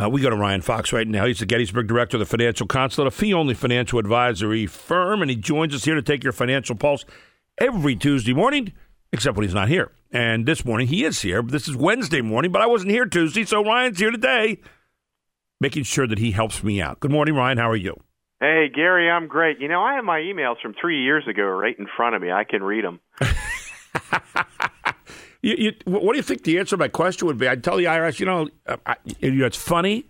Uh, we go to Ryan Fox right now. He's the Gettysburg Director of the Financial Consulate, a fee only financial advisory firm, and he joins us here to take your financial pulse every Tuesday morning, except when he's not here. And this morning he is here. This is Wednesday morning, but I wasn't here Tuesday, so Ryan's here today, making sure that he helps me out. Good morning, Ryan. How are you? Hey, Gary, I'm great. You know, I have my emails from three years ago right in front of me. I can read them. You, you, what do you think the answer to my question would be? I'd tell the IRS, you know, uh, I, you know, it's funny.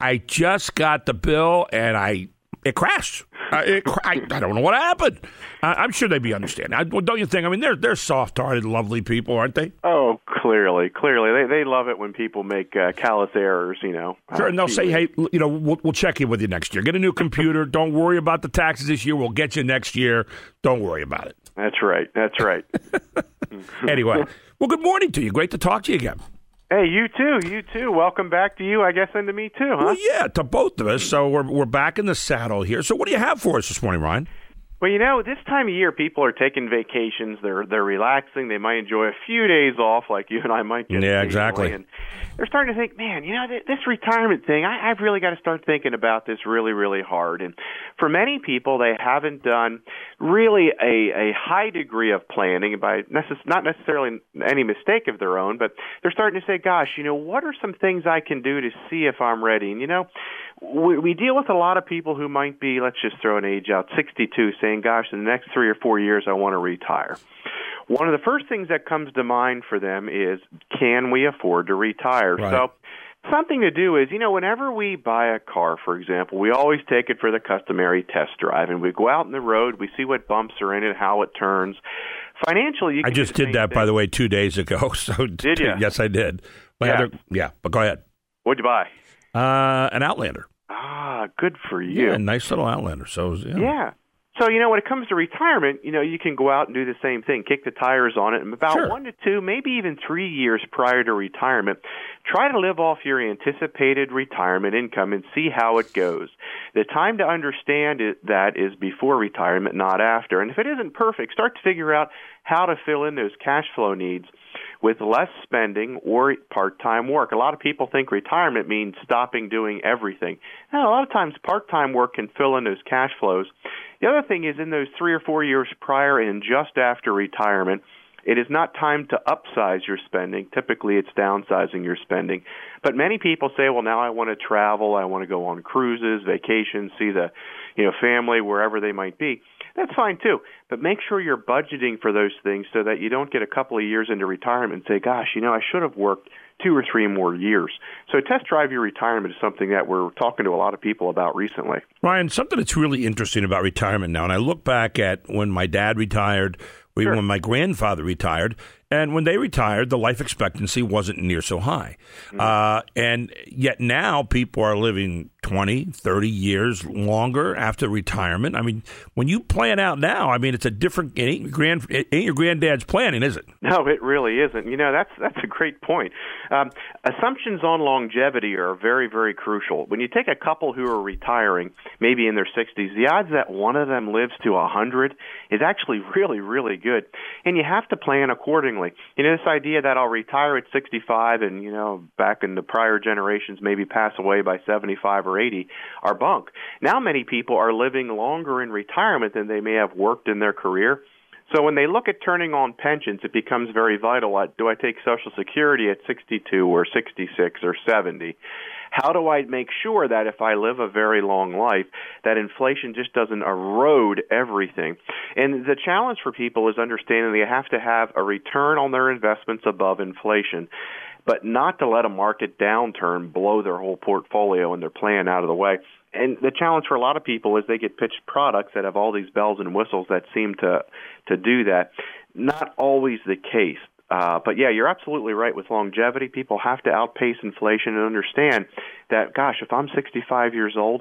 I just got the bill and I it crashed. Uh, it, I, I, don't know what happened. I, am sure they'd be understanding. I, don't you think? I mean, they're they're soft-hearted, lovely people, aren't they? Oh, clearly, clearly, they they love it when people make uh, callous errors. You know, sure. And they'll say, "Hey, you know, we'll, we'll check in with you next year. Get a new computer. don't worry about the taxes this year. We'll get you next year. Don't worry about it." That's right. That's right. anyway, well, good morning to you. Great to talk to you again. Hey, you too. You too. Welcome back to you, I guess, and to me too, huh? Well, yeah, to both of us. So we're we're back in the saddle here. So what do you have for us this morning, Ryan? Well, you know, this time of year, people are taking vacations. They're they're relaxing. They might enjoy a few days off, like you and I might get. Yeah, exactly. And they're starting to think, man, you know, this retirement thing. I, I've really got to start thinking about this really, really hard. And for many people, they haven't done really a a high degree of planning by necess- not necessarily any mistake of their own, but they're starting to say, gosh, you know, what are some things I can do to see if I'm ready? And you know, we, we deal with a lot of people who might be, let's just throw an age out, 62, saying, gosh, in the next three or four years, I want to retire. One of the first things that comes to mind for them is, can we afford to retire? Right. So, something to do is, you know, whenever we buy a car, for example, we always take it for the customary test drive, and we go out in the road, we see what bumps are in it, how it turns. Financially, you I just did that, thing. by the way, two days ago. So did you? Yes, I did. My yeah. Other, yeah, but go ahead. What'd you buy? Uh, an Outlander. Ah, good for you. Yeah, nice little Outlander. So yeah. yeah. So you know, when it comes to retirement, you know, you can go out and do the same thing, kick the tires on it, and about sure. one to two, maybe even three years prior to retirement, try to live off your anticipated retirement income and see how it goes. The time to understand it, that is before retirement, not after. And if it isn't perfect, start to figure out how to fill in those cash flow needs with less spending or part-time work. A lot of people think retirement means stopping doing everything. Now, a lot of times part-time work can fill in those cash flows. The other thing is in those 3 or 4 years prior and just after retirement, it is not time to upsize your spending. Typically, it's downsizing your spending. But many people say, "Well, now I want to travel. I want to go on cruises, vacations, see the, you know, family wherever they might be." That's fine too. But make sure you're budgeting for those things so that you don't get a couple of years into retirement and say, "Gosh, you know, I should have worked two or three more years." So, test drive your retirement is something that we're talking to a lot of people about recently. Ryan, something that's really interesting about retirement now, and I look back at when my dad retired. When my grandfather retired. And when they retired, the life expectancy wasn't near so high. Uh, and yet now people are living 20, 30 years longer after retirement. I mean, when you plan out now, I mean, it's a different, it ain't your, grand, it ain't your granddad's planning, is it? No, it really isn't. You know, that's that's a great point. Um, assumptions on longevity are very, very crucial. When you take a couple who are retiring, maybe in their 60s, the odds that one of them lives to a 100 is actually really, really good. And you have to plan accordingly. You know, this idea that I'll retire at 65 and, you know, back in the prior generations maybe pass away by 75 or 80 are bunk. Now many people are living longer in retirement than they may have worked in their career. So when they look at turning on pensions, it becomes very vital. Do I take Social Security at 62 or 66 or 70? How do I make sure that if I live a very long life, that inflation just doesn't erode everything? And the challenge for people is understanding they have to have a return on their investments above inflation but not to let a market downturn blow their whole portfolio and their plan out of the way. And the challenge for a lot of people is they get pitched products that have all these bells and whistles that seem to to do that. Not always the case. Uh, but yeah, you're absolutely right with longevity. People have to outpace inflation and understand that, gosh, if I'm 65 years old,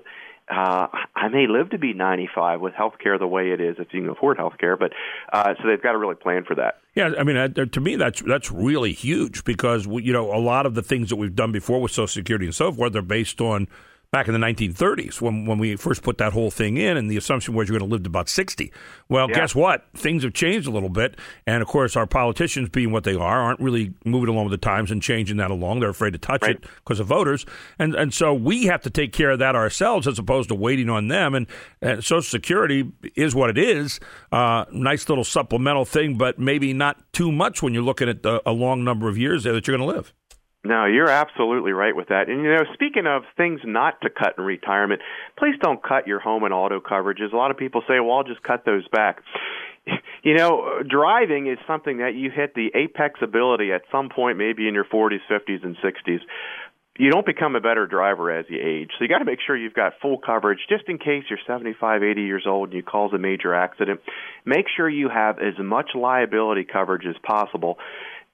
uh, I may live to be 95 with health care the way it is, if you can afford health care. But uh, so they've got to really plan for that. Yeah, I mean, uh, to me, that's that's really huge because we, you know a lot of the things that we've done before with Social Security and so forth are based on back in the 1930s when, when we first put that whole thing in, and the assumption was you're going to live to about 60. Well, Yeah. guess what? Things have changed a little bit, and of course, our politicians, being what they are, aren't really moving along with the times and changing that along. They're afraid to touch Right. it because of voters, and and so we have to take care of that ourselves as opposed to waiting on them. And, and Social Security is what it is. Uh, nice little supplemental thing, but maybe not too much when you're looking at a, a long number of years there that you're going to live. No, you're absolutely right with that. And you know, speaking of things not to cut in retirement, please don't cut your home and auto coverages. A lot of people say, "Well, I'll just cut those back." You know, driving is something that you hit the apex ability at some point, maybe in your 40s, 50s, and 60s. You don't become a better driver as you age. So you got to make sure you've got full coverage just in case you're 75, 80 years old and you cause a major accident. Make sure you have as much liability coverage as possible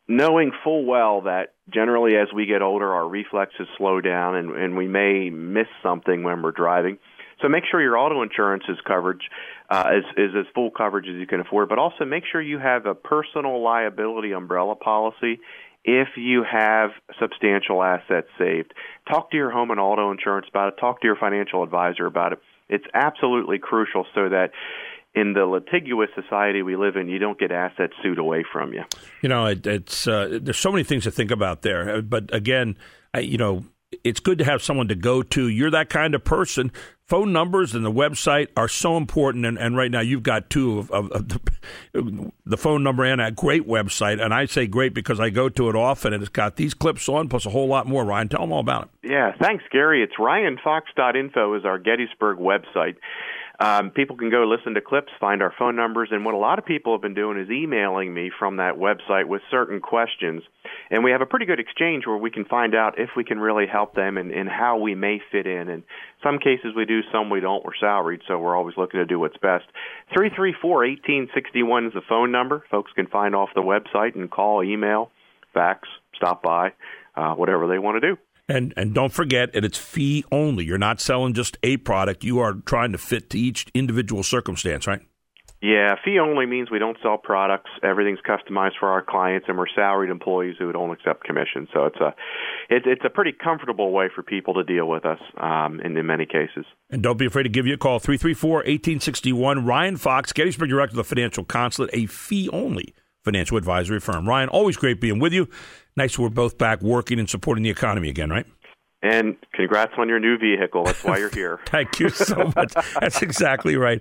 knowing full well that generally as we get older our reflexes slow down and, and we may miss something when we're driving. So make sure your auto insurance is coverage uh, is, is as full coverage as you can afford, but also make sure you have a personal liability umbrella policy if you have substantial assets saved. Talk to your home and auto insurance about it. Talk to your financial advisor about it. It's absolutely crucial so that in the litigious society we live in, you don't get assets sued away from you. You know, it, it's uh, there's so many things to think about there. Uh, But again, I, you know, it's good to have someone to go to. You're that kind of person. Phone numbers and the website are so important. And, and right now, you've got two of, of, of the, the phone number and a great website. And I say great because I go to it often, and it's got these clips on plus a whole lot more. Ryan, tell them all about it. Yeah, thanks, Gary. It's ryanfox.info is our Gettysburg website. Um, people can go listen to clips, find our phone numbers, and what a lot of people have been doing is emailing me from that website with certain questions. And we have a pretty good exchange where we can find out if we can really help them and, and how we may fit in. And some cases we do, some we don't. We're salaried, so we're always looking to do what's best. Three three four eighteen sixty one is the phone number. Folks can find off the website and call, email, fax, stop by, uh, whatever they want to do. And and don't forget, and it's fee only. You're not selling just a product. You are trying to fit to each individual circumstance, right? Yeah, fee only means we don't sell products. Everything's customized for our clients, and we're salaried employees who don't accept commission. So it's a it, it's a pretty comfortable way for people to deal with us um, in, in many cases. And don't be afraid to give you a call, 334-1861. Ryan Fox, Gettysburg Director of the Financial Consulate, a fee-only financial advisory firm. Ryan, always great being with you. Nice we're both back working and supporting the economy again, right? And congrats on your new vehicle. That's why you're here. Thank you so much. That's exactly right.